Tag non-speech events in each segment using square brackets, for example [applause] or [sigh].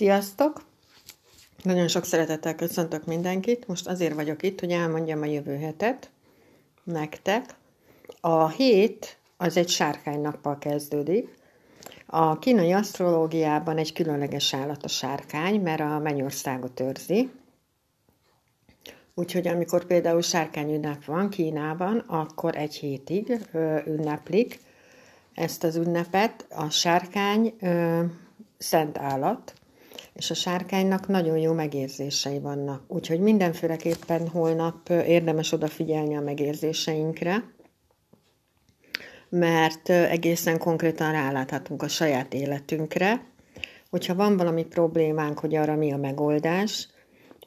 Sziasztok! Nagyon sok szeretettel köszöntök mindenkit. Most azért vagyok itt, hogy elmondjam a jövő hetet nektek. A hét az egy sárkánynappal kezdődik. A kínai asztrológiában egy különleges állat a sárkány, mert a mennyországot őrzi. Úgyhogy amikor például sárkányünnep van Kínában, akkor egy hétig ö, ünneplik ezt az ünnepet. A sárkány ö, szent állat, és a sárkánynak nagyon jó megérzései vannak. Úgyhogy mindenféleképpen holnap érdemes odafigyelni a megérzéseinkre, mert egészen konkrétan ráláthatunk a saját életünkre, hogyha van valami problémánk, hogy arra mi a megoldás,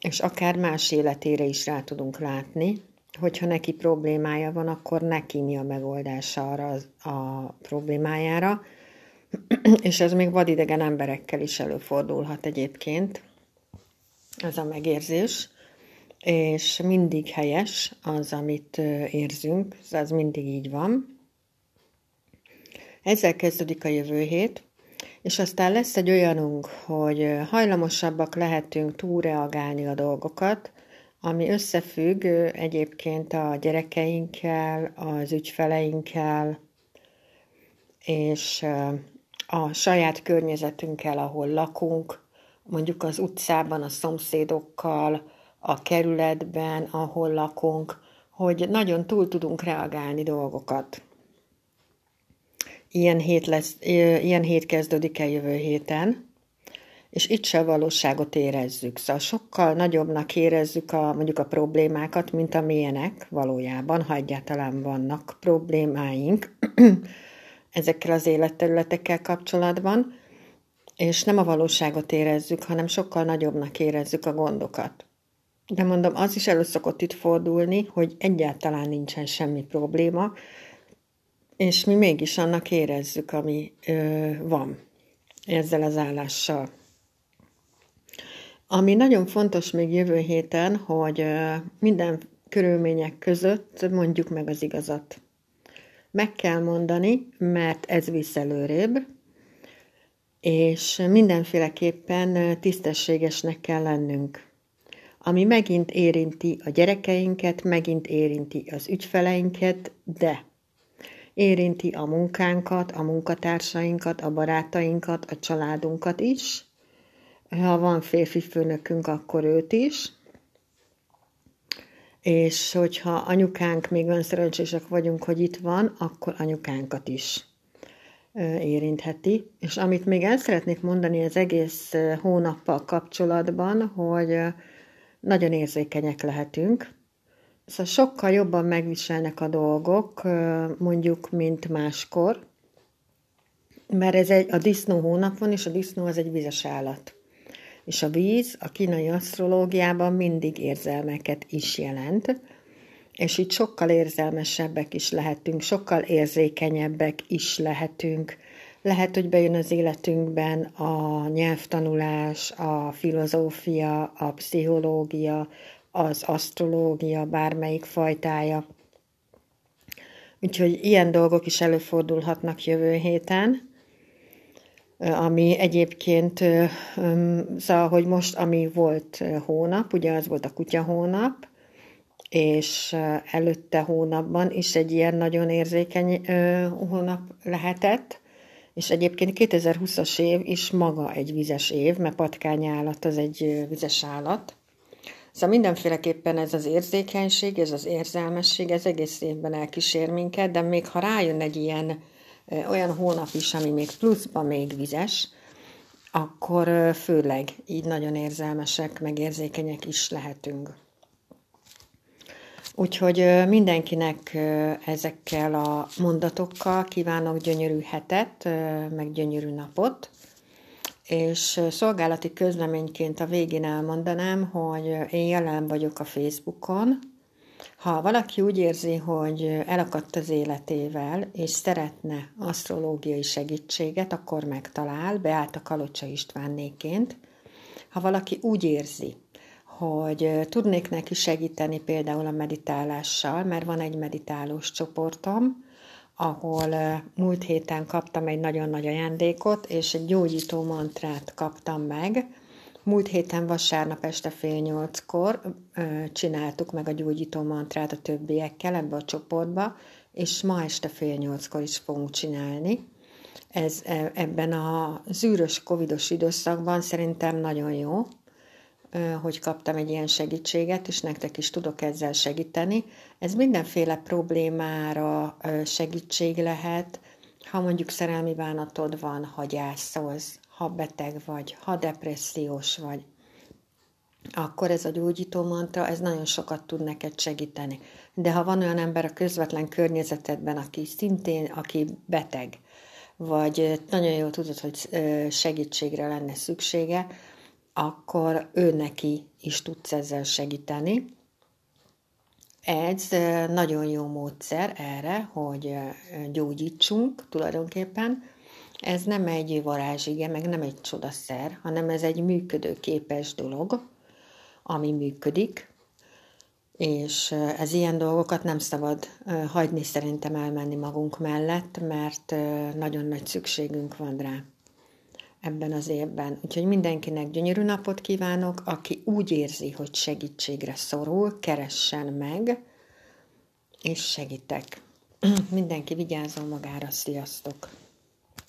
és akár más életére is rá tudunk látni, hogyha neki problémája van, akkor neki mi a megoldása arra a problémájára, [clears throat] és ez még vadidegen emberekkel is előfordulhat egyébként, ez a megérzés, és mindig helyes az, amit érzünk, ez mindig így van. Ezzel kezdődik a jövő hét, és aztán lesz egy olyanunk, hogy hajlamosabbak lehetünk túlreagálni a dolgokat, ami összefügg egyébként a gyerekeinkkel, az ügyfeleinkkel, és a saját környezetünkkel, ahol lakunk, mondjuk az utcában, a szomszédokkal, a kerületben, ahol lakunk, hogy nagyon túl tudunk reagálni dolgokat. Ilyen hét, lesz, ilyen hét kezdődik el jövő héten, és itt se a valóságot érezzük. Szóval sokkal nagyobbnak érezzük a, mondjuk a problémákat, mint amilyenek valójában, ha egyáltalán vannak problémáink [clears throat] ezekkel az életterületekkel kapcsolatban, és nem a valóságot érezzük, hanem sokkal nagyobbnak érezzük a gondokat. De mondom, az is elő szokott itt fordulni, hogy egyáltalán nincsen semmi probléma, és mi mégis annak érezzük, ami ö, van ezzel az állással. Ami nagyon fontos még jövő héten, hogy ö, minden körülmények között mondjuk meg az igazat. Meg kell mondani, mert ez visz előrébb, és mindenféleképpen tisztességesnek kell lennünk. Ami megint érinti a gyerekeinket, megint érinti az ügyfeleinket, de érinti a munkánkat, a munkatársainkat, a barátainkat, a családunkat is. Ha van férfi főnökünk, akkor őt is és hogyha anyukánk még olyan szerencsések vagyunk, hogy itt van, akkor anyukánkat is érintheti. És amit még el szeretnék mondani az egész hónappal kapcsolatban, hogy nagyon érzékenyek lehetünk. Szóval sokkal jobban megviselnek a dolgok, mondjuk, mint máskor, mert ez egy, a disznó hónap van, és a disznó az egy vizes állat és a víz a kínai asztrológiában mindig érzelmeket is jelent, és itt sokkal érzelmesebbek is lehetünk, sokkal érzékenyebbek is lehetünk. Lehet, hogy bejön az életünkben a nyelvtanulás, a filozófia, a pszichológia, az asztrológia, bármelyik fajtája. Úgyhogy ilyen dolgok is előfordulhatnak jövő héten ami egyébként, szóval, hogy most, ami volt hónap, ugye az volt a kutya hónap, és előtte hónapban is egy ilyen nagyon érzékeny hónap lehetett, és egyébként 2020-as év is maga egy vizes év, mert patkány állat az egy vizes állat. Szóval mindenféleképpen ez az érzékenység, ez az érzelmesség, ez egész évben elkísér minket, de még ha rájön egy ilyen olyan hónap is, ami még pluszban még vizes, akkor főleg így nagyon érzelmesek, meg érzékenyek is lehetünk. Úgyhogy mindenkinek ezekkel a mondatokkal kívánok gyönyörű hetet, meg gyönyörű napot, és szolgálati közleményként a végén elmondanám, hogy én jelen vagyok a Facebookon, ha valaki úgy érzi, hogy elakadt az életével, és szeretne asztrológiai segítséget, akkor megtalál, beállt a Kalocsa Istvánnéként. Ha valaki úgy érzi, hogy tudnék neki segíteni például a meditálással, mert van egy meditálós csoportom, ahol múlt héten kaptam egy nagyon nagy ajándékot, és egy gyógyító mantrát kaptam meg, Múlt héten vasárnap este fél nyolckor csináltuk meg a gyógyító mantrát a többiekkel ebbe a csoportba, és ma este fél nyolckor is fogunk csinálni. Ez e, ebben a zűrös covidos időszakban szerintem nagyon jó, hogy kaptam egy ilyen segítséget, és nektek is tudok ezzel segíteni. Ez mindenféle problémára segítség lehet, ha mondjuk szerelmi bánatod van, ha gyászolsz, ha beteg vagy, ha depressziós vagy, akkor ez a gyógyító mantra, ez nagyon sokat tud neked segíteni. De ha van olyan ember a közvetlen környezetedben, aki szintén, aki beteg, vagy nagyon jól tudod, hogy segítségre lenne szüksége, akkor ő neki is tudsz ezzel segíteni. Ez nagyon jó módszer erre, hogy gyógyítsunk tulajdonképpen. Ez nem egy varázsige, meg nem egy csodaszer, hanem ez egy működőképes dolog, ami működik, és ez ilyen dolgokat nem szabad hagyni szerintem elmenni magunk mellett, mert nagyon nagy szükségünk van rá ebben az évben. Úgyhogy mindenkinek gyönyörű napot kívánok, aki úgy érzi, hogy segítségre szorul, keressen meg, és segítek. [clears throat] Mindenki vigyázzon magára, sziasztok!